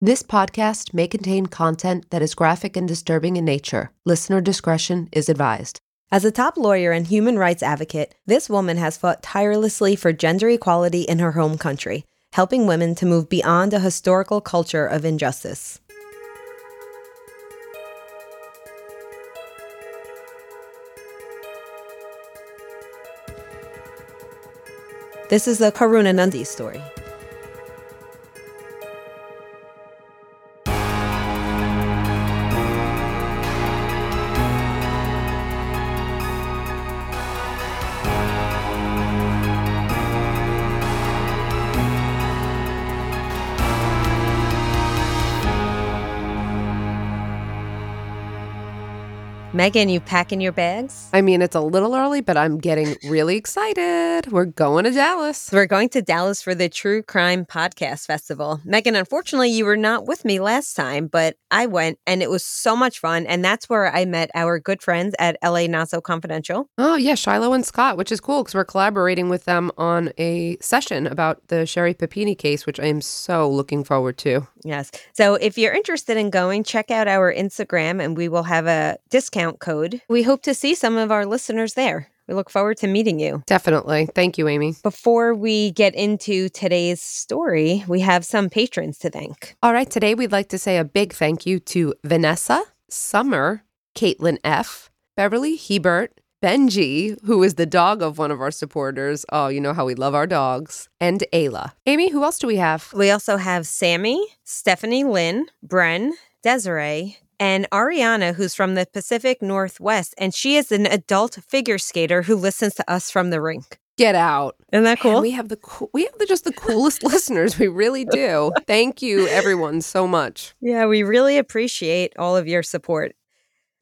This podcast may contain content that is graphic and disturbing in nature. Listener discretion is advised. As a top lawyer and human rights advocate, this woman has fought tirelessly for gender equality in her home country, helping women to move beyond a historical culture of injustice. This is the Karuna Nundy story. Megan, you packing your bags? I mean, it's a little early, but I'm getting really excited. We're going to Dallas. We're going to Dallas for the True Crime Podcast Festival. Megan, unfortunately, you were not with me last time, but I went and it was so much fun. And that's where I met our good friends at LA Not So Confidential. Oh, yeah, Shiloh and Scott, which is cool because we're collaborating with them on a session about the Sherri Papini case, which I am so looking forward to. Yes. So if you're interested in going, check out our Instagram and we will have a discount code. We hope to see some of our listeners there. We look forward to meeting you. Definitely. Thank you, Amy. Before we get into today's story, we have some patrons to thank. All right. Today, we'd like to say a big thank you to Vanessa, Summer, Caitlin F., Beverly Hebert, Benji, who is the dog of one of our supporters. Oh, you know how we love our dogs. And Ayla. Amy, who else do we have? We also have Sammy, Stephanie Lynn, Bren, Desiree, and Ariana, who's from the Pacific Northwest, and she is an adult figure skater who listens to us from the rink. Get out. Isn't that cool? Man, we have the cool, we have the, just the coolest listeners. We really do. Thank you, everyone, so much. Yeah, we really appreciate all of your support.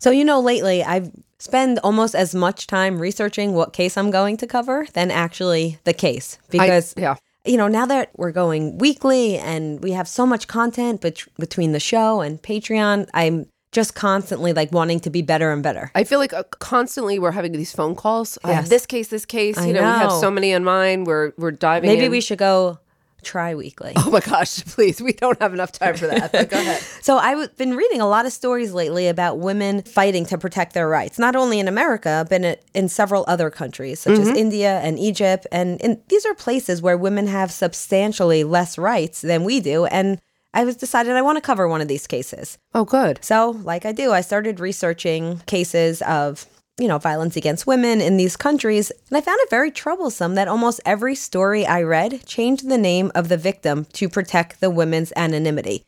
So, you know, lately I've spent almost as much time researching what case I'm going to cover than actually the case because I, yeah. You know, now that we're going weekly and we have so much content bet- between the show and Patreon, I'm just constantly like wanting to be better and better. I feel like uh, constantly we're having these phone calls. Have Yes. this case, this case. I You know, we have so many in mind. We're we're diving. Maybe in. we should go tri weekly. Oh my gosh, please! We don't have enough time for that. Go ahead. So I've been reading a lot of stories lately about women fighting to protect their rights, not only in America, but in, in several other countries, such as mm-hmm. India and Egypt. And, and these are places where women have substantially less rights than we do. And I was decided I want to cover one of these cases. Oh, good. So, like I do, I started researching cases of, you know, violence against women in these countries, and I found it very troublesome that almost every story I read changed the name of the victim to protect the women's anonymity.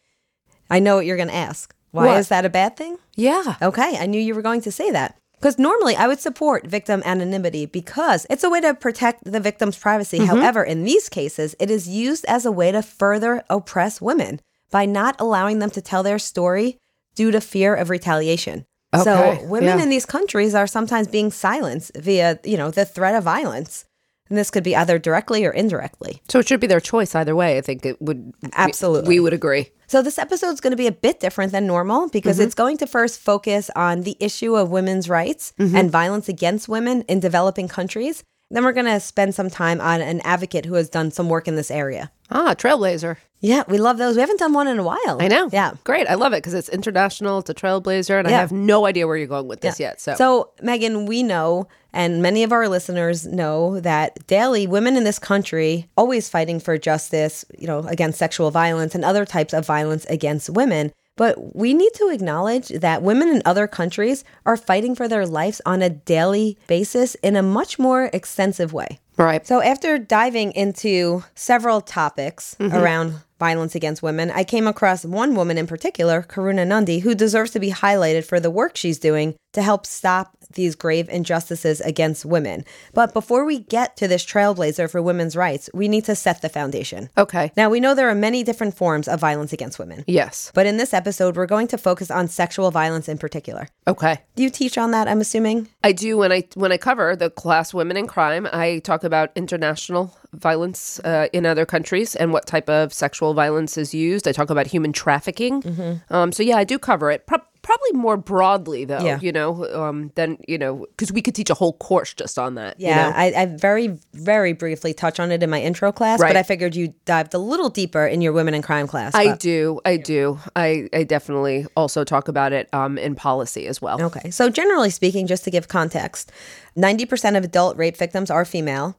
I know what you're going to ask. Why What? is that a bad thing? Yeah. Okay, I knew you were going to say that. Because normally I would support victim anonymity because it's a way to protect the victim's privacy. Mm-hmm. However, in these cases, it is used as a way to further oppress women by not allowing them to tell their story due to fear of retaliation. Okay, So women yeah. in these countries are sometimes being silenced via, you know, the threat of violence. And this could be either directly or indirectly. So it should be their choice either way. I think it would Absolutely. We would agree. So this episode is going to be a bit different than normal because mm-hmm. it's going to first focus on the issue of women's rights mm-hmm. and violence against women in developing countries. Then we're going to spend some time on an advocate who has done some work in this area. Ah, trailblazer. Yeah, we love those. We haven't done one in a while. I know. Yeah. Great. I love it because it's international. It's a trailblazer, and I have no idea where you're going with this Yeah. yet. So, So, Megan, we know, and many of our listeners know that daily women in this country always fighting for justice, you know, against sexual violence and other types of violence against women. But we need to acknowledge that women in other countries are fighting for their lives on a daily basis in a much more extensive way. right. So, after diving into several topics mm-hmm. around violence against women, I came across one woman in particular, Karuna Nundy, who deserves to be highlighted for the work she's doing to help stop these grave injustices against women. But before we get to this trailblazer for women's rights, we need to set the foundation. Okay. Now, we know there are many different forms of violence against women. Yes. But in this episode, we're going to focus on sexual violence in particular. Okay. Do you teach on that, I'm assuming? I do when I when I cover the class women in crime. I talk about international violence uh, in other countries and what type of sexual violence is used. I talk about human trafficking. Um, so yeah, I do cover it. Pro- probably more broadly though. Yeah. You know, um, than you know, because we could teach a whole course just on that. you Yeah, know? I, I very, very briefly touch on it in my intro class, Right. but I figured you dived a little deeper in your women in crime class. I but- do. I do. I, I definitely also talk about it um, in policy as well. Okay. So, generally speaking, just to give context, 90% of adult rape victims are female.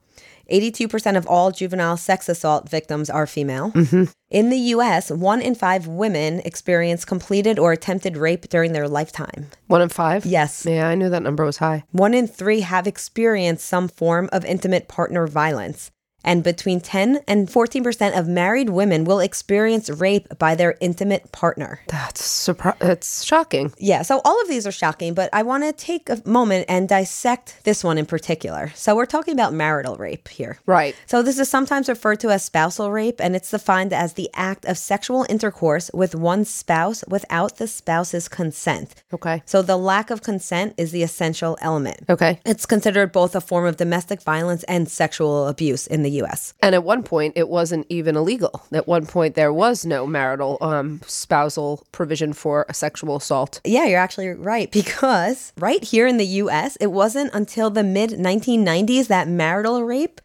82% of all juvenile sex assault victims are female. Mm-hmm. In the US, one in five women experience completed or attempted rape during their lifetime. One in five. Yes. Yeah, I knew that number was high. One in three have experienced some form of intimate partner violence. And between 10 and 14% of married women will experience rape by their intimate partner. That's surpri- That's shocking. Yeah, so all of these are shocking, but I want to take a moment and dissect this one in particular. So we're talking about marital rape here. Right. So this is sometimes referred to as spousal rape, and it's defined as the act of sexual intercourse with one spouse without the spouse's consent. Okay. So the lack of consent is the essential element. Okay. It's considered both a form of domestic violence and sexual abuse in the US. And at one point, it wasn't even illegal. At one point, there was no marital um, spousal provision for a sexual assault. Yeah, you're actually right because right here in the US, it wasn't until the mid 1990s that marital rape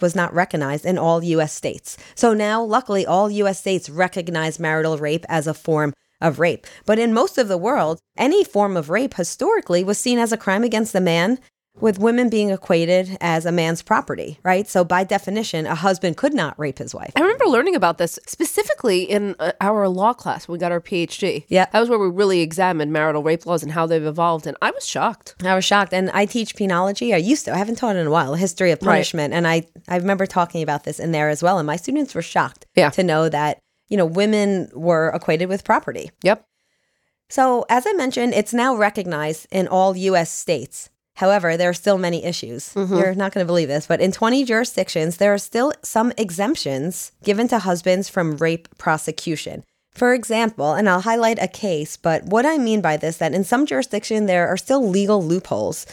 was not recognized in all US states. So now, luckily, all US states recognize marital rape as a form of rape. But in most of the world, any form of rape historically was seen as a crime against the man. With women being equated as a man's property, right? So, by definition, a husband could not rape his wife. I remember learning about this specifically in uh, our law class when we got our PhD. Yeah. That was where we really examined marital rape laws and how they've evolved. And I was shocked. I was shocked. And I teach penology. I used to. I haven't taught in a while, history of Right. punishment. And I, I remember talking about this in there as well. And my students were shocked Yeah. to know that, you know, women were equated with property. Yep. So, as I mentioned, it's now recognized in all US states. However, there are still many issues. Mm-hmm. You're not going to believe this, but in 20 jurisdictions, there are still some exemptions given to husbands from rape prosecution. For example, and I'll highlight a case, but what I mean by this that in some jurisdiction there are still legal loopholes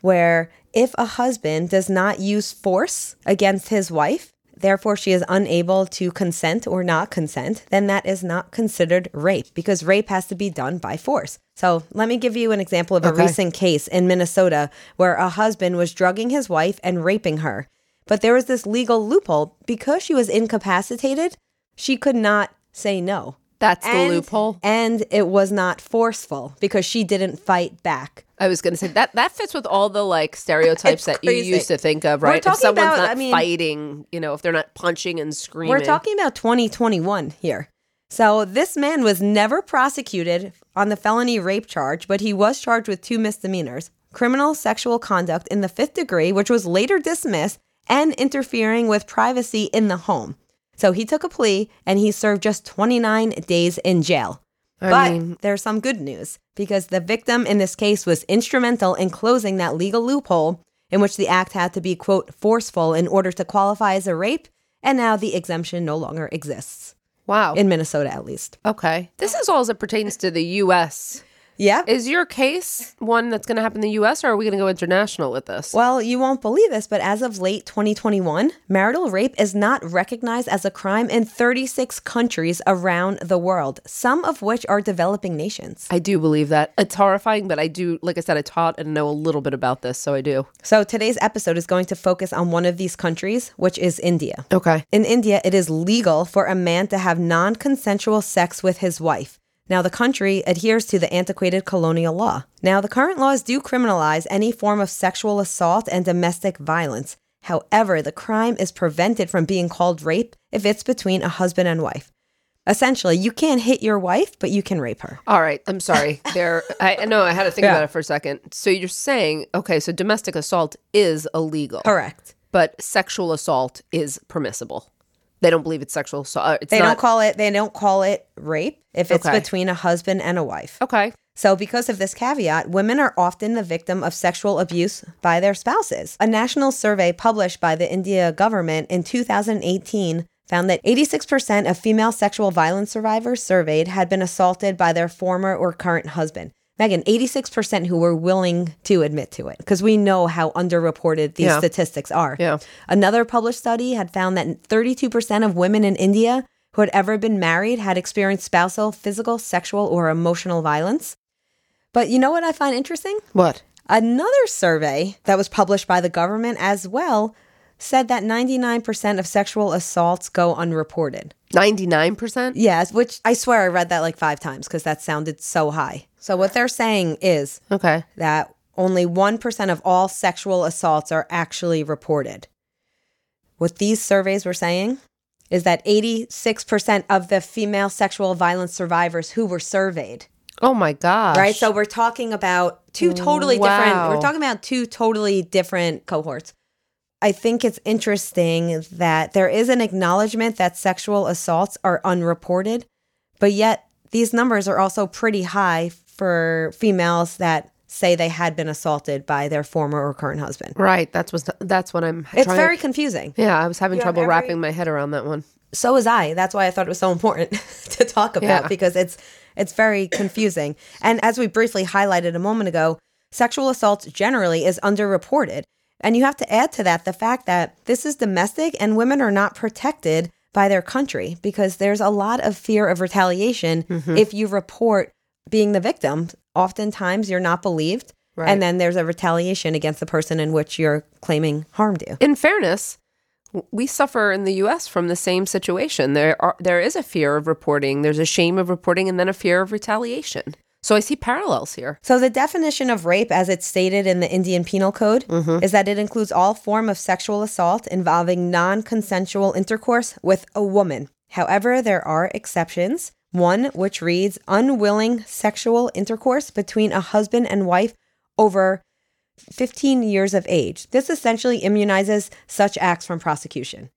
where if a husband does not use force against his wife, therefore she is unable to consent or not consent, then that is not considered rape because rape has to be done by force. So let me give you an example of a Okay. recent case in Minnesota where a husband was drugging his wife and raping her. But there was this legal loophole because she was incapacitated, she could not say no. That's the loophole. And it was not forceful because she didn't fight back. I was going to say that that fits with all the like stereotypes that you used to think of, right? If talking someone's about- not I mean- fighting, you know, if they're not punching and screaming. We're talking about 2021 here. So this man was never prosecuted on the felony rape charge, but he was charged with two misdemeanors criminal sexual conduct in the fifth degree, which was later dismissed, and interfering with privacy in the home. So he took a plea and he served just 29 days in jail. I but mean- there's some good news because the victim in this case was instrumental in closing that legal loophole in which the act had to be, quote, forceful in order to qualify as a rape. And now the exemption no longer exists, Wow. in Minnesota at least. okay. This is all as it pertains to the U.S. Yeah. Is your case one that's going to happen in the U.S. or are we going to go international with this? Well, you won't believe this, but as of late 2021, marital rape is not recognized as a crime in 36 countries around the world, some of which are developing nations. I do believe that. It's horrifying, but I do, like I said, I taught and know a little bit about this, so I do. So today's episode is going to focus on one of these countries, which is India. Okay. In India, it is legal for a man to have non consensual sex with his wife. Now, the country adheres to the antiquated colonial law. Now, the current laws do criminalize any form of sexual assault and domestic violence. However, the crime is prevented from being called rape if it's between a husband and wife. Essentially, you can't hit your wife, but you can rape her. All right. I'm sorry. There, I know I had to think Yeah. about it for a second. So you're saying, okay, so domestic assault is illegal, Correct. but sexual assault is permissible. They don't believe it's sexual assault. uh, It's They not, don't call it they don't call it rape if it's Okay. between a husband and a wife. Okay. So, because of this caveat, women are often the victim of sexual abuse by their spouses. A national survey published by the India government in 2018 found that 86% of female sexual violence survivors surveyed had been assaulted by their former or current husband. Megan, 86% who were willing to admit to it because we know how underreported these Yeah. statistics are. Yeah. Another published study had found that 32% of women in India who had ever been married had experienced spousal, physical, sexual, or emotional violence. But you know what I find interesting? What? Another survey that was published by the government as well said that 99% of sexual assaults go unreported. 99%? Yes, which I swear I read that like five times because that sounded so high. So, what they're saying is Okay. that only 1% of all sexual assaults are actually reported. What these surveys were saying is that 86% of the female sexual violence survivors who were surveyed, Oh my gosh. right? So we're talking about two totally different, we're talking about two totally different cohorts. I think it's interesting that there is an acknowledgement that sexual assaults are unreported, but yet these numbers are also pretty high for females that say they had been assaulted by their former or current husband. Right. That's what that's what I'm It's trying very confusing. Yeah, I was having You trouble every- wrapping my head around that one. So was I. That's why I thought it was so important to talk about Yeah. because it's it's very confusing. And as we briefly highlighted a moment ago, sexual assault generally is underreported. And you have to add to that the fact that this is domestic and women are not protected by their country because there's a lot of fear of retaliation Mm-hmm. if you report being the victim. Oftentimes you're not believed. Right. And then there's a retaliation against the person in which you're claiming harmed you. In fairness, we suffer in the US from the same situation. There are there is a fear of reporting, there's a shame of reporting and then a fear of retaliation. So I see parallels here. So the definition of rape as it's stated in the Indian Penal Code mm-hmm. is that it includes all form of sexual assault involving non-consensual intercourse with a woman. However, there are exceptions. One which reads unwilling sexual intercourse between a husband and wife over 15 years of age. This essentially immunizes such acts from prosecution.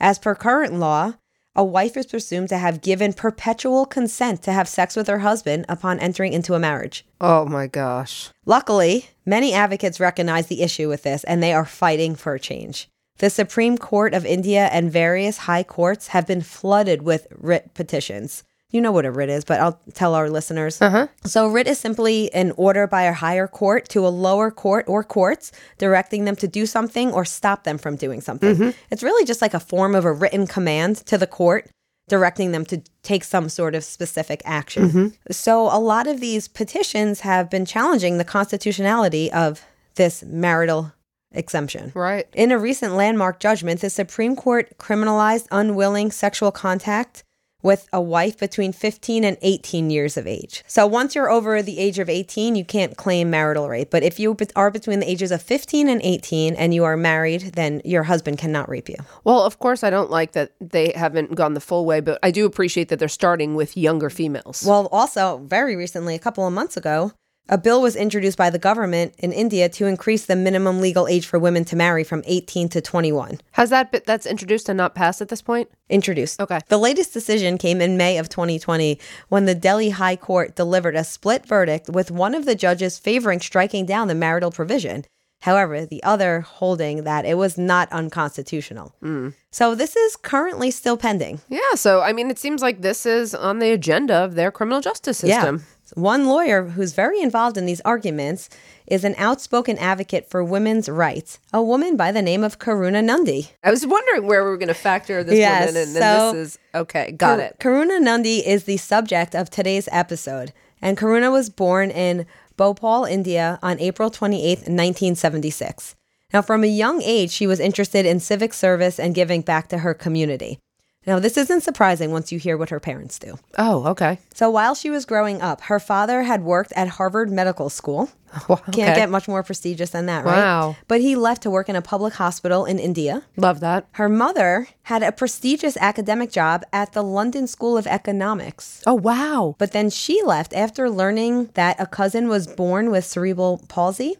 As per current law, a wife is presumed to have given perpetual consent to have sex with her husband upon entering into a marriage. Oh my gosh. Luckily, many advocates recognize the issue with this and they are fighting for a change. The Supreme Court of India and various high courts have been flooded with writ petitions. You know what a writ is, but I'll tell our listeners. Uh-huh. So, writ is simply an order by a higher court to a lower court or courts directing them to do something or stop them from doing something. It's really just like a form of a written command to the court directing them to take some sort of specific action. So, a lot of these petitions have been challenging the constitutionality of this marital exemption. Right. In a recent landmark judgment, the Supreme Court criminalized unwilling sexual contact with a wife between 15 and 18 years of age. So once you're over the age of 18, you can't claim marital rape. But if you are between the ages of 15 and 18 and you are married, then your husband cannot rape you. Well, of course I don't like that they haven't gone the full way, but I do appreciate that they're starting with younger females. Well, also, very recently, a couple of months ago, a bill was introduced by the government in India to increase the minimum legal age for women to marry from 18 to 21. Has that bit that's introduced and not passed at this point? introduced. Okay. The latest decision came in May of 2020 when the Delhi High Court delivered a split verdict with one of the judges favoring striking down the marital provision. However, the other holding that it was not unconstitutional. Hmm. So this is currently still pending. Yeah, so I mean it seems like this is on the agenda of their criminal justice system. Yeah. One lawyer who's very involved in these arguments is an outspoken advocate for women's rights, a woman by the name of Karuna Nundy. I was wondering where we were going to factor this Yes, one in, and then so- this is okay. Got Kar- it. Karuna Nundy is the subject of today's episode, and Karuna was born in Bhopal, India on April 28th, 1976. Now, from a young age, she was interested in civic service and giving back to her community. Now, this isn't surprising once you hear what her parents do. Oh, okay. So, while she was growing up, her father had worked at Harvard Medical School. Wow, Can't get much more prestigious than that, right? Wow. But he left to work in a public hospital in India. Love that. Her mother had a prestigious academic job at the London School of Economics. Oh, wow. But then she left after learning that a cousin was born with cerebral palsy.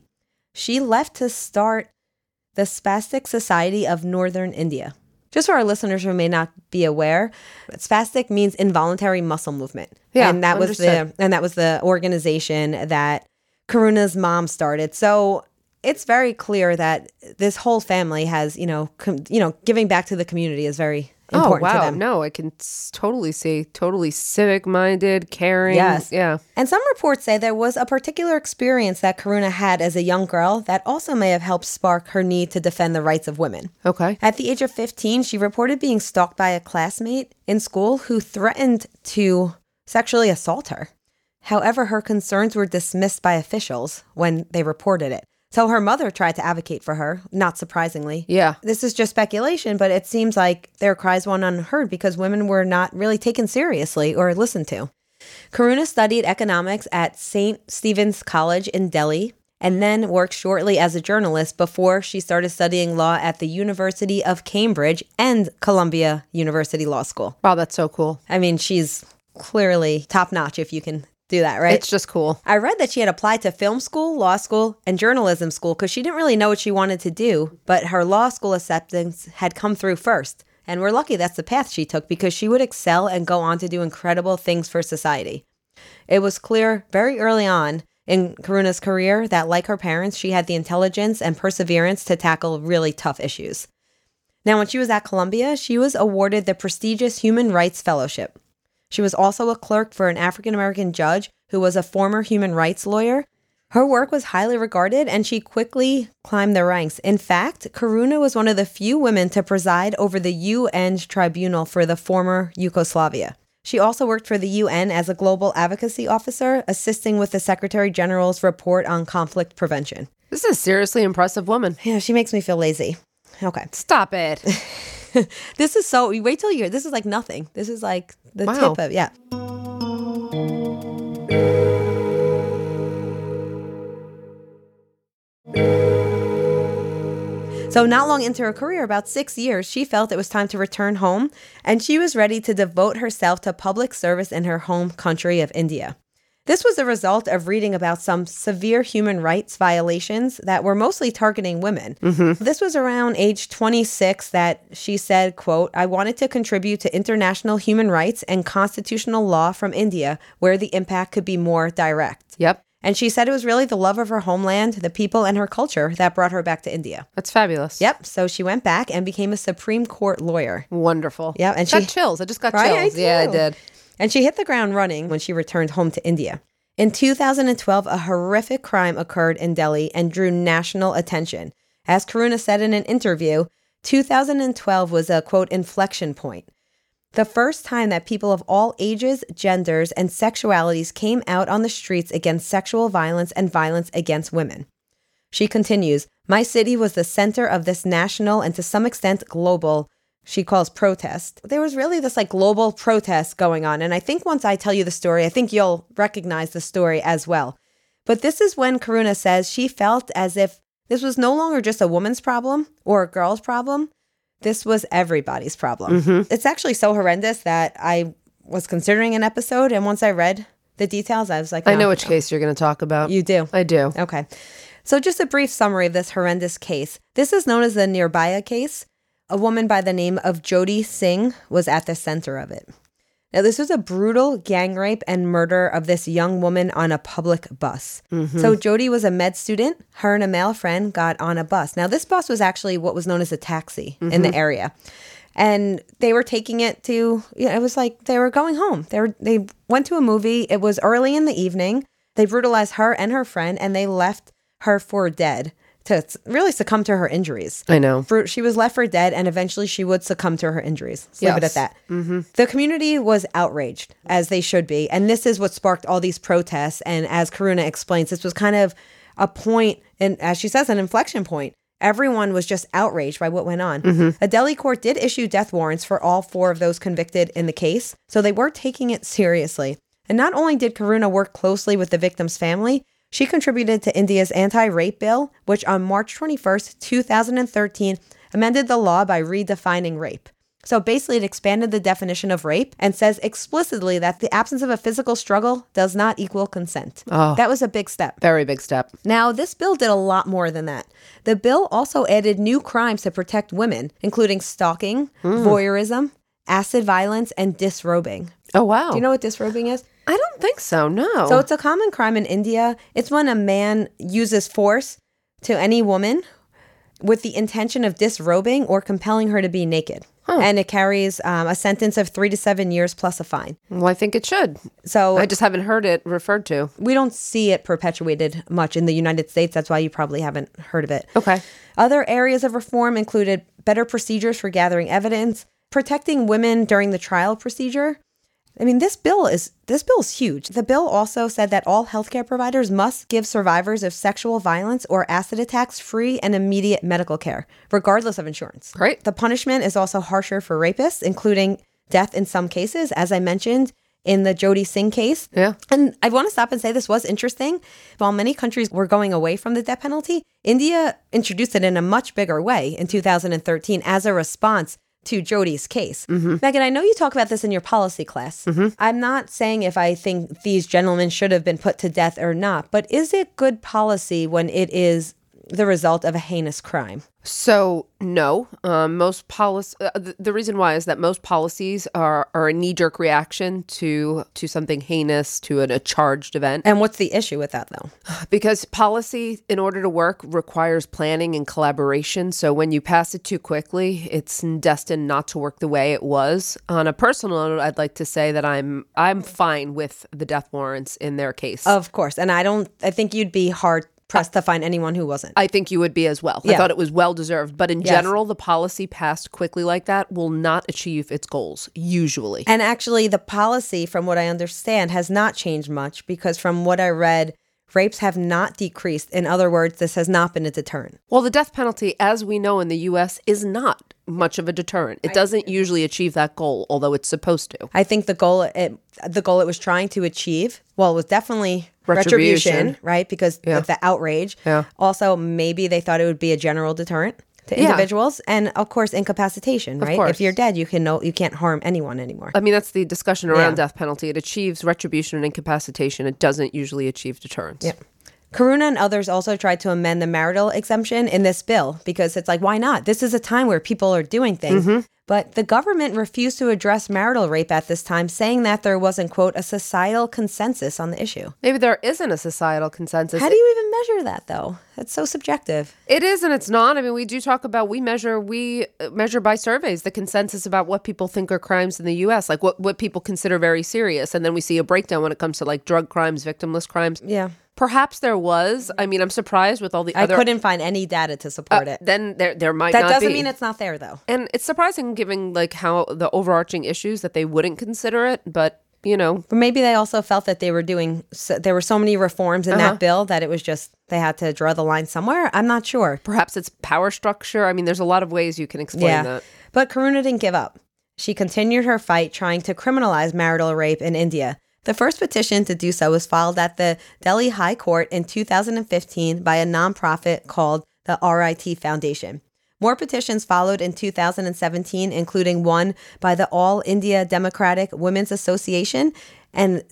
She left to start the Spastic Society of Northern India. Just for our listeners who may not be aware, spastic means involuntary muscle movement. Yeah, and that was the and that was the organization that Karuna's mom started. So it's very clear that this whole family has, you know, com- you know, giving back to the community is very Oh wow! to them. No, I can totally see. Totally civic-minded, caring. Yes. Yeah. And some reports say there was a particular experience that Karuna had as a young girl that also may have helped spark her need to defend the rights of women. Okay. At the age of 15, she reported being stalked by a classmate in school who threatened to sexually assault her. However, her concerns were dismissed by officials when they reported it. So her mother tried to advocate for her, not surprisingly. Yeah. This is just speculation, but it seems like their cries went unheard because women were not really taken seriously or listened to. Karuna studied economics at St. Stephen's College in Delhi and then worked shortly as a journalist before she started studying law at the University of Cambridge and Columbia University Law School. Wow, that's so cool. I mean, she's clearly top notch if you can do that, right? It's just cool. I read that she had applied to film school, law school, and journalism school because she didn't really know what she wanted to do, but her law school acceptance had come through first. And we're lucky that's the path she took because she would excel and go on to do incredible things for society. It was clear very early on in Karuna's career that, like her parents, she had the intelligence and perseverance to tackle really tough issues. Now, when she was at Columbia, she was awarded the prestigious Human Rights Fellowship. She was also a clerk for an African American judge who was a former human rights lawyer. Her work was highly regarded and she quickly climbed the ranks. In fact, Karuna was one of the few women to preside over the UN tribunal for the former Yugoslavia. She also worked for the UN as a global advocacy officer, assisting with the Secretary General's report on conflict prevention. This is a seriously impressive woman. Yeah, she makes me feel lazy. Okay. Stop it. This is so, wait till you hear. This is like nothing. This is like the Wow. tip of, yeah. So, not long into her career, about six years, she felt it was time to return home and she was ready to devote herself to public service in her home country of India. This was a result of reading about some severe human rights violations that were mostly targeting women. Mm-hmm. This was around age 26 that she said, quote, I wanted to contribute to international human rights and constitutional law from India where the impact could be more direct. Yep. And she said it was really the love of her homeland, the people, and her culture that brought her back to India. That's fabulous. Yep. So she went back and became a Supreme Court lawyer. Wonderful. Yeah, and got she- chills. I just got Right, I chills. yeah, I did. And she hit the ground running when she returned home to India. In 2012, a horrific crime occurred in Delhi and drew national attention. As Karuna said in an interview, 2012 was a quote inflection point. The first time that people of all ages, genders, and sexualities came out on the streets against sexual violence and violence against women. She continues, My city was the center of this national and to some extent global, she calls protest. There was really this like global protest going on. And I think once I tell you the story, I think you'll recognize the story as well. But this is when Karuna says she felt as if this was no longer just a woman's problem or a girl's problem. This was everybody's problem. Mm-hmm. It's actually so horrendous that I was considering an episode. And once I read the details, I was like, I know which case you're going to talk about. You do. I do. Okay. So, just a brief summary of this horrendous case. This is known as the Nirbhaya case. A woman by the name of Jyoti Singh was at the center of it. Now, this was a brutal gang rape and murder of this young woman on a public bus. Mm-hmm. So, Jyoti was a med student. Her and a male friend got on a bus. Now, this bus was actually what was known as a taxi in the mm-hmm. area. And they were taking it to, you know, it was like they were going home. They were, they went to a movie. It was early in the evening. They brutalized her and her friend, and they left her for dead to really succumb to her injuries. I know. For, she was left for dead, and eventually she would succumb to her injuries. Let's leave it at that. Mm-hmm. The community was outraged, as they should be. And this is what sparked all these protests. And as Karuna explains, this was kind of a point, and as she says, an inflection point. Everyone was just outraged by what went on. Mm-hmm. A Delhi court did issue death warrants for all four of those convicted in the case, so they were taking it seriously. And not only did Karuna work closely with the victim's family, she contributed to India's anti rape bill, which on March 21st, 2013, amended the law by redefining rape. So basically, it expanded the definition of rape and says explicitly that the absence of a physical struggle does not equal consent. Oh. That was a big step. Very big step. Now, this bill did a lot more than that. The bill also added new crimes to protect women, including stalking, hmm. voyeurism, acid violence, and disrobing. Oh, wow. Do you know what disrobing is? I don't think so, no. So it's a common crime in India. It's when a man uses force to any woman with the intention of disrobing or compelling her to be naked. And it carries um, a sentence of three to seven years plus a fine. well, I think it should. So I just haven't heard it referred to. we don't see it perpetuated much in the United States. That's why you probably haven't heard of it. Okay. Other areas of reform included better procedures for gathering evidence, protecting women during the trial procedure. I mean, this bill is this bill is huge. The bill also said that all healthcare providers must give survivors of sexual violence or acid attacks free and immediate medical care, regardless of insurance. Right. The punishment is also harsher for rapists, including death in some cases, as I mentioned in the Jyoti Singh case. Yeah. And I want to stop and say this was interesting. While many countries were going away from the death penalty, India introduced it in a much bigger way in 2013 as a response to Jyoti's case. Mm-hmm. Megan, I know you talk about this in your policy class. Mm-hmm. I'm not saying if I think these gentlemen should have been put to death or not, but is it good policy when it is the result of a heinous crime? So no, um, most policy. Uh, the, the reason why is that most policies are are a knee jerk reaction to to something heinous, to an, a charged event. And what's the issue with that though? Because policy, in order to work, requires planning and collaboration. So when you pass it too quickly, it's destined not to work the way it was. On a personal note, I'd like to say that I'm I'm fine with the death warrants in their case. Of course. And I don't I think you'd be hard pressed to find anyone who wasn't. I think you would be as well. I thought it was well deserved. But in Yes. general, the policy passed quickly like that will not achieve its goals, usually. And actually, the policy, from what I understand, has not changed much because from what I read, rapes have not decreased. In other words, this has not been a deterrent. Well, the death penalty, as we know in the US, is not much of a deterrent. It doesn't usually achieve that goal, although it's supposed to. I think the goal it the goal it was trying to achieve, well, it was definitely retribution, Retribution. right? Because of the outrage. Yeah. Also, maybe they thought it would be a general deterrent to Yeah. individuals, and of course, incapacitation, right? If you're dead, you can no, you can't harm anyone anymore. I mean, that's the discussion around Yeah. death penalty. It achieves retribution and incapacitation. It doesn't usually achieve deterrence. Yeah. Karuna and others also tried to amend the marital exemption in this bill because it's like, why not? This is a time where people are doing things. Mm-hmm. But the government refused to address marital rape at this time, saying that there wasn't, quote, a societal consensus on the issue. Maybe there isn't a societal consensus. How do you even measure that, though? That's so subjective. It is and it's not. I mean, we do talk about we measure we uh, measure by surveys the consensus about what people think are crimes in the U.S. Like what what people consider very serious, and then we see a breakdown when it comes to like drug crimes, victimless crimes. Yeah. Perhaps there was. I mean, I'm surprised with all the I other. couldn't find any data to support it. Then there there might be That not doesn't be. mean it's not there, though. and it's surprising given like how the overarching issues that they wouldn't consider it, but you know, But maybe they also felt that they were doing, so, there were so many reforms in Uh-huh. that bill that it was just, they had to draw the line somewhere. I'm not sure. perhaps it's power structure. I mean, there's a lot of ways you can explain that. But Karuna didn't give up. She continued her fight trying to criminalize marital rape in India. The first petition to do so was filed at the Delhi High Court in 2015 by a nonprofit called the RIT Foundation. More petitions followed in 2017, including one by the All India Democratic Women's Association. And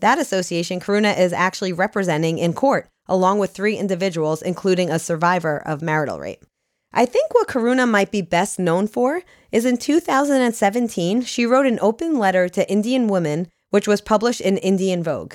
that association, Karuna is actually representing in court, along with three individuals, including a survivor of marital rape. I think what Karuna might be best known for is in 2017, she wrote an open letter to Indian women, which was published in Indian Vogue.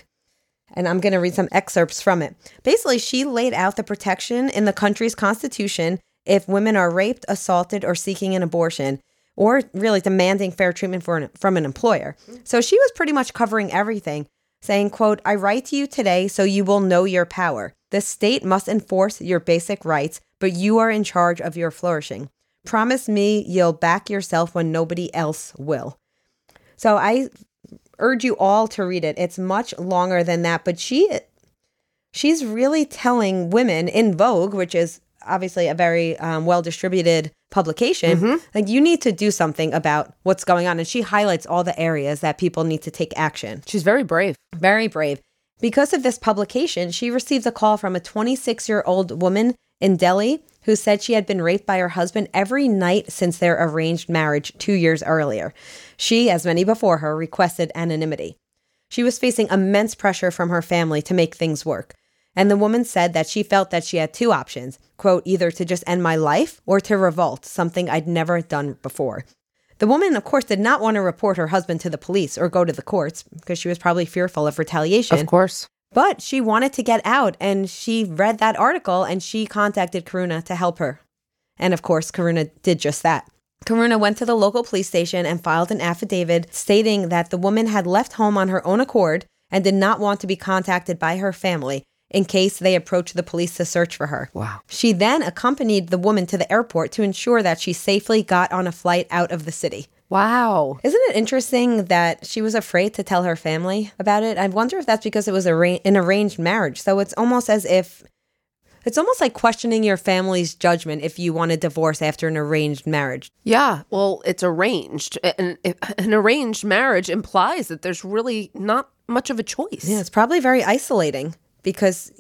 And I'm going to read some excerpts from it. Basically, she laid out the protection in the country's constitution if women are raped, assaulted, or seeking an abortion, or really demanding fair treatment an, from an employer. So she was pretty much covering everything, saying, quote, I write to you today so you will know your power. The state must enforce your basic rights, but you are in charge of your flourishing. Promise me you'll back yourself when nobody else will. So I urge you all to read it. It's much longer than that, but she she's really telling women in Vogue, which is obviously a very um, well distributed publication, like you need to do something about what's going on. And she highlights all the areas that people need to take action. She's very brave. Very brave. Because of this publication, she received a call from a 26 year old woman in Delhi who said she had been raped by her husband every night since their arranged marriage two years earlier. She, as many before her, requested anonymity. She was facing immense pressure from her family to make things work. And the woman said that she felt that she had two options quote, either to just end my life or to revolt, something I'd never done before. The woman, of course, did not want to report her husband to the police or go to the courts because she was probably fearful of retaliation. Of course. But she wanted to get out and she read that article and she contacted Karuna to help her. And of course, Karuna did just that. Karuna went to the local police station and filed an affidavit stating that the woman had left home on her own accord and did not want to be contacted by her family in case they approached the police to search for her. Wow. She then accompanied the woman to the airport to ensure that she safely got on a flight out of the city. Wow. Isn't it interesting that she was afraid to tell her family about it? I wonder if that's because it was arra- an arranged marriage. So it's almost as if it's almost like questioning your family's judgment if you want a divorce after an arranged marriage. Yeah, well, it's arranged. And an arranged marriage implies that there's really not much of a choice. Yeah, it's probably very isolating because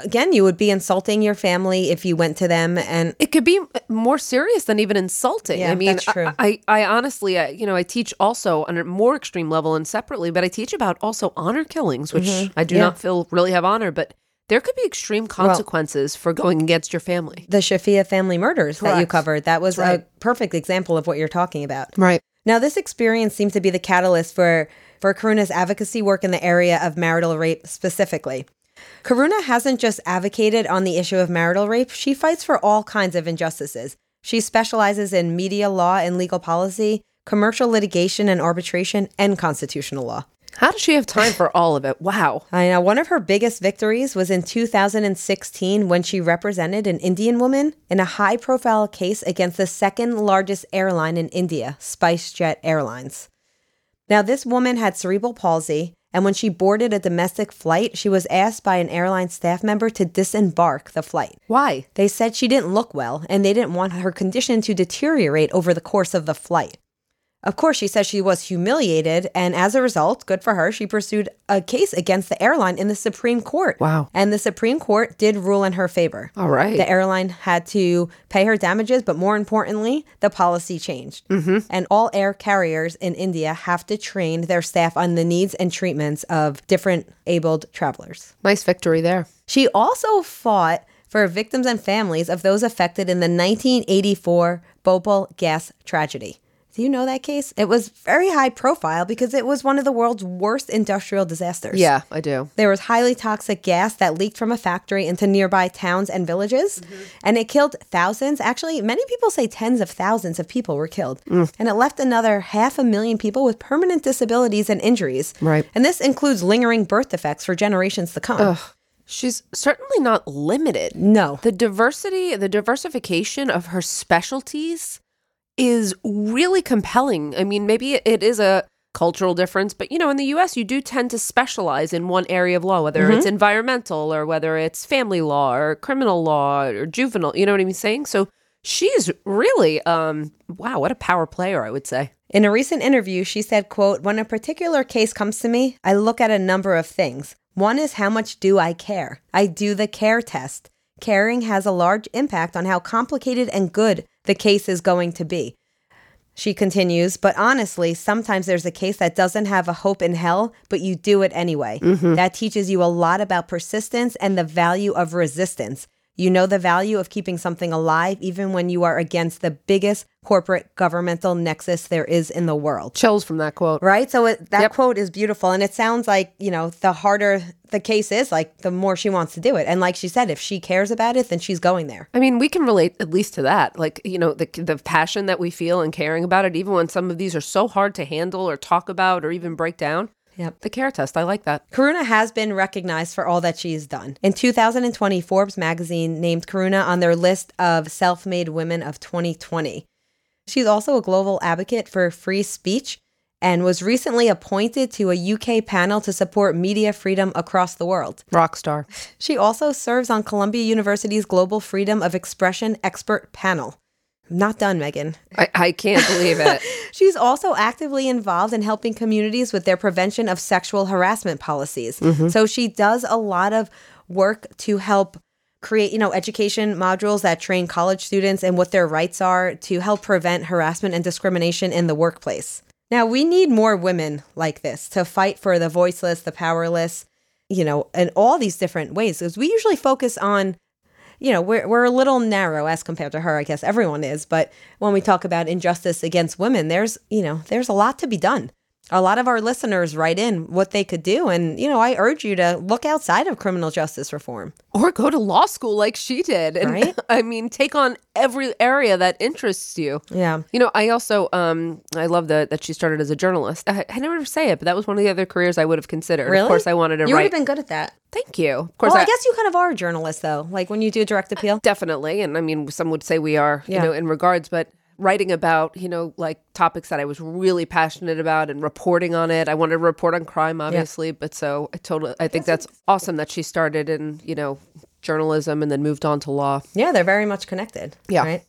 again, you would be insulting your family if you went to them and It could be more serious than even insulting. Yeah, I mean, that's true. I, I, I honestly, I, you know, I teach also on a more extreme level and separately, but I teach about also honor killings, which mm-hmm. I do Yeah. not feel really have honor, but there could be extreme consequences for going against your family. the Shafia family murders that you covered. That was right. a perfect example of what you're talking about. Right. Now, this experience seems to be the catalyst for, for Karuna's advocacy work in the area of marital rape specifically. Karuna hasn't just advocated on the issue of marital rape, she fights for all kinds of injustices. She specializes in media law and legal policy, commercial litigation and arbitration, and constitutional law. How does she have time for all of it? Wow. I know one of her biggest victories was in 2016 when she represented an Indian woman in a high profile case against the second largest airline in India, SpiceJet Airlines. Now, this woman had cerebral palsy, and when she boarded a domestic flight, she was asked by an airline staff member to disembark the flight. Why? They said she didn't look well, and they didn't want her condition to deteriorate over the course of the flight. Of course, she says she was humiliated, and as a result, good for her, she pursued a case against the airline in the Supreme Court. Wow. And the Supreme Court did rule in her favor. All right. The airline had to pay her damages, but more importantly, the policy changed. Mm-hmm. And all air carriers in India have to train their staff on the needs and treatments of different abled travelers. Nice victory there. She also fought for victims and families of those affected in the 1984 Bhopal gas tragedy. Do you know that case? It was very high profile because it was one of the world's worst industrial disasters. Yeah, I do. There was highly toxic gas that leaked from a factory into nearby towns and villages, and it killed thousands. Actually, many people say tens of thousands of people were killed. Mm. And it left another half a million people with permanent disabilities and injuries. Right. And this includes lingering birth defects for generations to come. She's certainly not limited. No. The diversity, the diversification of her specialties is really compelling. I mean, maybe it is a cultural difference, but you know, in the US, you do tend to specialize in one area of law, whether it's environmental or whether it's family law or criminal law or juvenile. You know what I'm saying? So she's really, um, wow, what a power player, I would say. In a recent interview, she said, quote, When a particular case comes to me, I look at a number of things. One is how much do I care? I do the care test. Caring has a large impact on how complicated and good the case is going to be. She continues, but honestly, sometimes there's a case that doesn't have a hope in hell, but you do it anyway. Mm-hmm. That teaches you a lot about persistence and the value of resistance. You know the value of keeping something alive even when you are against the biggest corporate governmental nexus there is in the world. Chills from that quote. Right? So it, that Yep. quote is beautiful. And it sounds like, you know, the harder the case is, like the more she wants to do it. And like she said, if she cares about it, then she's going there. I mean, we can relate at least to that. Like, you know, the the passion that we feel and caring about it, even when some of these are so hard to handle or talk about or even break down. Yep. The care test, I like that. Karuna has been recognized for all that she's done. In 2020, Forbes magazine named Karuna on their list of self made women of 2020. She's also a global advocate for free speech and was recently appointed to a UK panel to support media freedom across the world. Rock star. She also serves on Columbia University's Global Freedom of Expression expert panel. Not done, Megan. I, I can't believe it. She's also actively involved in helping communities with their prevention of sexual harassment policies. Mm-hmm. So she does a lot of work to help create, you know, education modules that train college students and what their rights are to help prevent harassment and discrimination in the workplace. Now, we need more women like this to fight for the voiceless, the powerless, you know, in all these different ways. Because we usually focus on, you know, we're, we're a little narrow as compared to her. I guess everyone is. But when we talk about injustice against women, there's, you know, there's a lot to be done a lot of our listeners write in what they could do. And, you know, I urge you to look outside of criminal justice reform. Or go to law school like she did. And, Right. I mean, take on every area that interests you. Yeah. You know, I also um I love that that she started as a journalist. I, I never say it, but that was one of the other careers I would have considered. Really? Of course, I wanted to You would have been good at that. Thank you. Of course, Well, I, I, guess you kind of are a journalist, though. Like when you do direct appeal. definitely, and I mean, some would say we are, Yeah. you know, in regards, but writing about you know like topics that I was really passionate about and reporting on it. I wanted to report on crime, obviously, but so I totally I think that's awesome that she started in you know journalism and then moved on to law. Yeah, they're very much connected. Yeah. Right.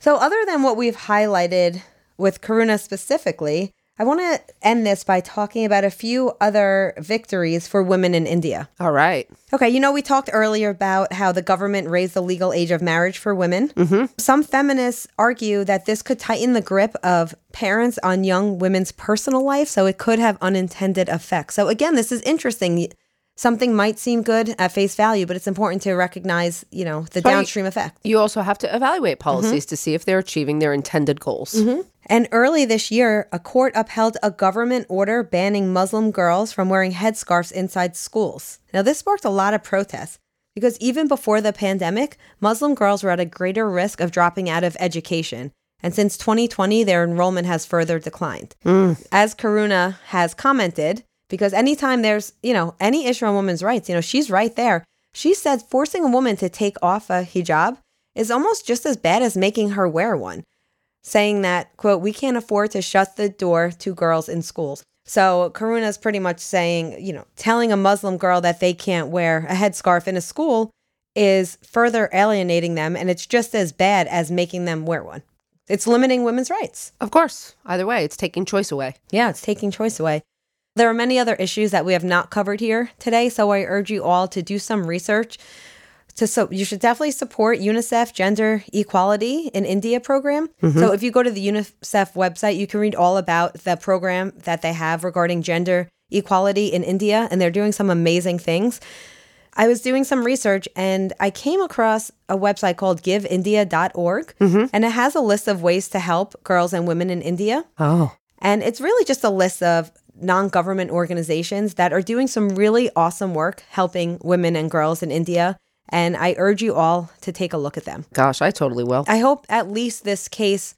So, other than what we've highlighted with Karuna specifically, I want to end this by talking about a few other victories for women in India. All right. Okay, you know, we talked earlier about how the government raised the legal age of marriage for women. Mm-hmm. Some feminists argue that this could tighten the grip of parents on young women's personal life, so it could have unintended effects. So, again, this is interesting. Something might seem good at face value, but it's important to recognize, you know, the downstream effect. You also have to evaluate policies mm-hmm. to see if they're achieving their intended goals. Mm-hmm. And early this year, a court upheld a government order banning Muslim girls from wearing headscarves inside schools. Now, this sparked a lot of protests because even before the pandemic, Muslim girls were at a greater risk of dropping out of education. And since 2020, their enrollment has further declined. Mm. As Karuna has commented, because anytime there's, you know, any issue on women's rights, you know, she's right there. She said forcing a woman to take off a hijab is almost just as bad as making her wear one saying that, quote, we can't afford to shut the door to girls in schools. So Karuna's pretty much saying, you know, telling a Muslim girl that they can't wear a headscarf in a school is further alienating them. And it's just as bad as making them wear one. It's limiting women's rights. Of course. Either way, it's taking choice away. Yeah, it's taking choice away. There are many other issues that we have not covered here today, so I urge you all to do some research. To so you should definitely support UNICEF Gender Equality in India program. Mm-hmm. So if you go to the UNICEF website, you can read all about the program that they have regarding gender equality in India, and they're doing some amazing things. I was doing some research and I came across a website called giveindia.org, mm-hmm. and it has a list of ways to help girls and women in India. Oh. And it's really just a list of non government organizations that are doing some really awesome work helping women and girls in India. And I urge you all to take a look at them. Gosh, I totally will. I hope at least this case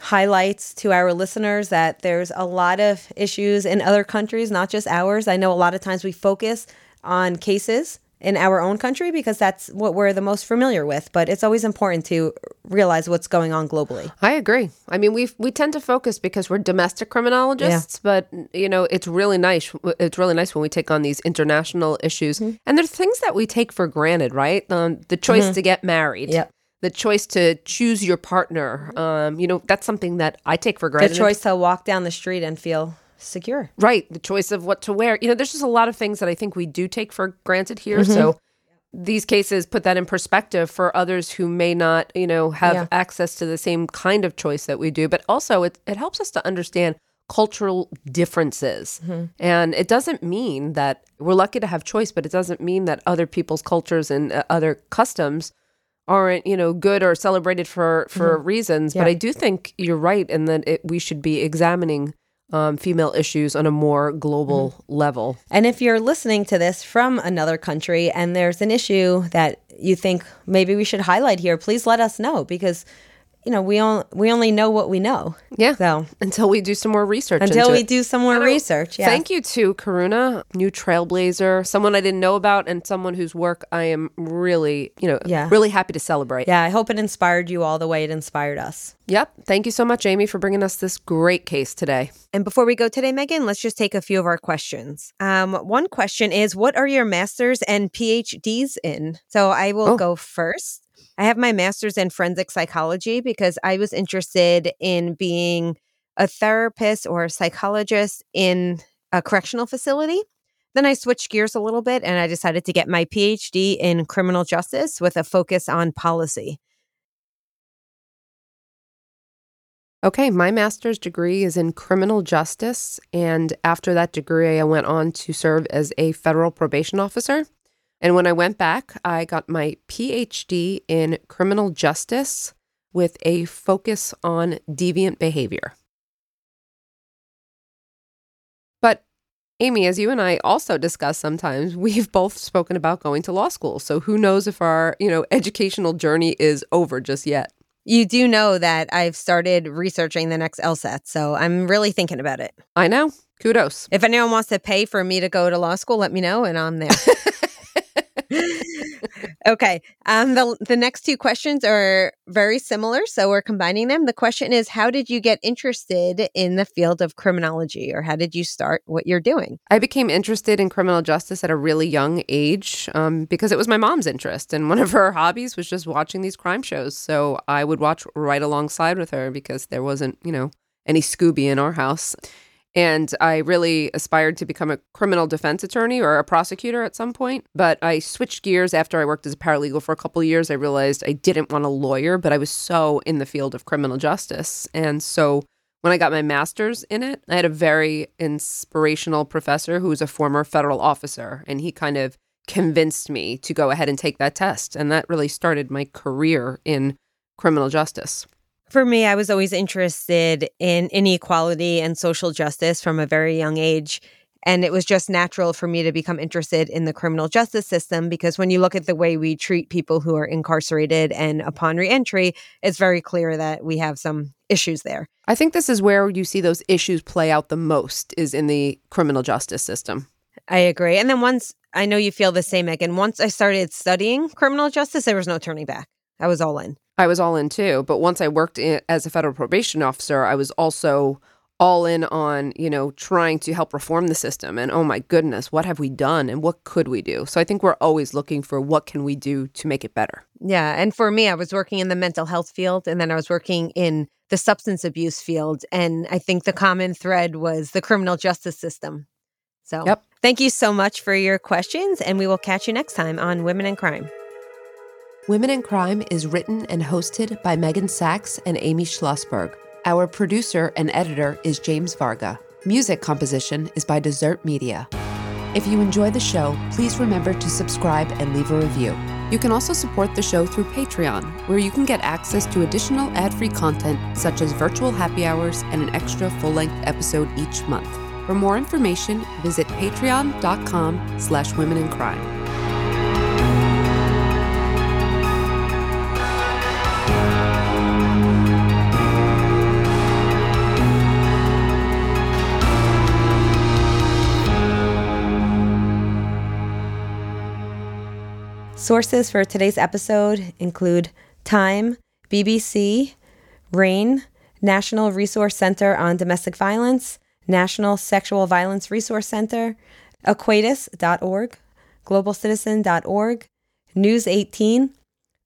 highlights to our listeners that there's a lot of issues in other countries, not just ours. I know a lot of times we focus on cases in our own country because that's what we're the most familiar with, but it's always important to realize what's going on globally. I agree. I mean, we we tend to focus because we're domestic criminologists, but you know, it's really nice. It's really nice when we take on these international issues, Mm-hmm. and there's things that we take for granted, right? Um, the choice to get married, Yep. the choice to choose your partner. Um, you know, that's something that I take for granted. The choice to walk down the street and feel secure. Right. The choice of what to wear. You know, there's just a lot of things that I think we do take for granted here. Mm-hmm. So these cases put that in perspective for others who may not, you know, have Yeah. access to the same kind of choice that we do. But also it, it helps us to understand cultural differences. Mm-hmm. And it doesn't mean that we're lucky to have choice, but it doesn't mean that other people's cultures and uh, other customs aren't you know good or celebrated for for reasons but Mm-hmm. Yeah. i do think you're right in that it, we should be examining um, female issues on a more global Mm-hmm. level And if you're listening to this from another country and there's an issue that you think maybe we should highlight here, please let us know because you know we on, we only know what we know. yeah So until we do some more research until we it. do some more research, yeah. Thank you to Karuna, new trailblazer, someone I didn't know about, and someone whose work I am really, you know, Yeah. really happy to celebrate. Yeah, I hope it inspired you all the way it inspired us. Yep. Thank you so much, Amy, for bringing us this great case today. And before we go today, Megan, let's just take a few of our questions. Um, one question is What are your masters and PhDs in? So I will Oh. go first. I have my master's in forensic psychology because I was interested in being a therapist or a psychologist in a correctional facility. Then I switched gears a little bit and I decided to get my PhD in criminal justice with a focus on policy. Okay, my master's degree is in criminal justice. And after that degree, I went on to serve as a federal probation officer. And when I went back, I got my PhD in criminal justice with a focus on deviant behavior. But Amy, as you and I also discuss sometimes, we've both spoken about going to law school. So who knows if our, you know, educational journey is over just yet. You do know that I've started researching the next LSAT, so I'm really thinking about it. I know. Kudos. If anyone wants to pay for me to go to law school, let me know and I'm there. okay. Um, the, the next two questions are very similar, so we're combining them. The question is How did you get interested in the field of criminology, or how did you start what you're doing? I became interested in criminal justice at a really young age um, because it was my mom's interest. And one of her hobbies was just watching these crime shows. So I would watch right alongside with her because there wasn't, you know, any Scooby in our house. And I really aspired to become a criminal defense attorney or a prosecutor at some point. But I switched gears after I worked as a paralegal for a couple years. I realized I didn't want a lawyer, but I was so in the field of criminal justice. And so when I got my master's in it, I had a very inspirational professor who was a former federal officer. And he kind of convinced me to go ahead and take that test. And that really started my career in criminal justice. For me, I was always interested in inequality and social justice from a very young age. And it was just natural for me to become interested in the criminal justice system because when you look at the way we treat people who are incarcerated and upon reentry, it's very clear that we have some issues there. I think this is where you see those issues play out the most is in the criminal justice system. I agree. And then once I know you feel the same, Megan, once I started studying criminal justice, there was no turning back. I was all in. I was all in too. But once I worked in, as a federal probation officer, I was also all in on, you know, trying to help reform the system. And oh my goodness, what have we done and what could we do? So I think we're always looking for what can we do to make it better. Yeah. And for me, I was working in the mental health field and then I was working in the substance abuse field. And I think the common thread was the criminal justice system. So yep. thank you so much for your questions. And we will catch you next time on Women in Crime. Women in Crime is written and hosted by Megan Sacks and Amy Shlosberg. Our producer and editor is James Varga. Music composition is by Desert Media. If you enjoy the show, please remember to subscribe and leave a review. You can also support the show through Patreon, where you can get access to additional ad-free content such as virtual happy hours and an extra full-length episode each month. For more information, visit patreon.com slash women in crime. Sources for today's episode include Time, BBC, RAINN, National Resource Center on Domestic Violence, National Sexual Violence Resource Center, Equatus.org, globalcitizen.org, News 18,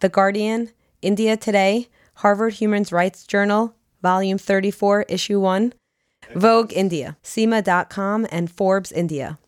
The Guardian, India Today, Harvard Human Rights Journal, Volume 34, Issue 1, Vogue India, CIMA.com, and Forbes India.